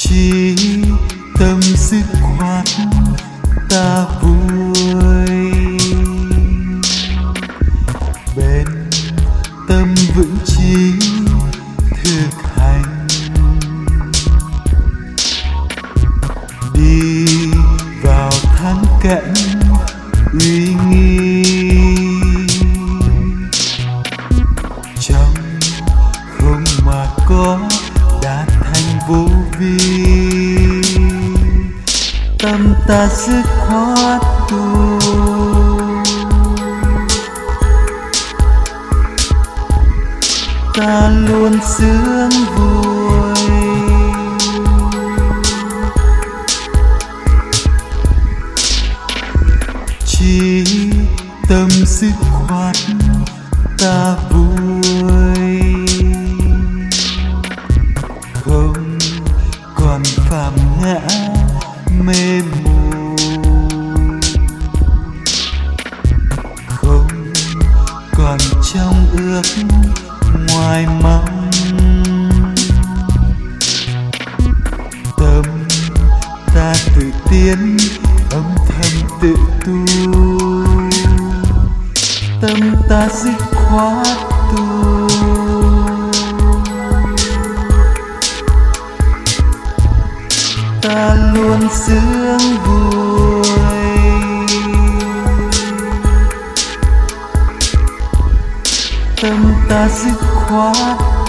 chi tâm dứt khoát ta vui. Bên tâm vững chí thực hành. Đi vào thắng cảnh uy nghi. Vì tâm ta dứt khoát tu ta luôn sướng vui. Chỉ tâm dứt khoát ta còn phạm ngã, mê mù không còn trong ước ngoài mong tâm ta tự tiến, âm thầm tự tu. Tâm ta dứt khoát tu. Ta luôn sướng vui. Tâm ta dứt khoát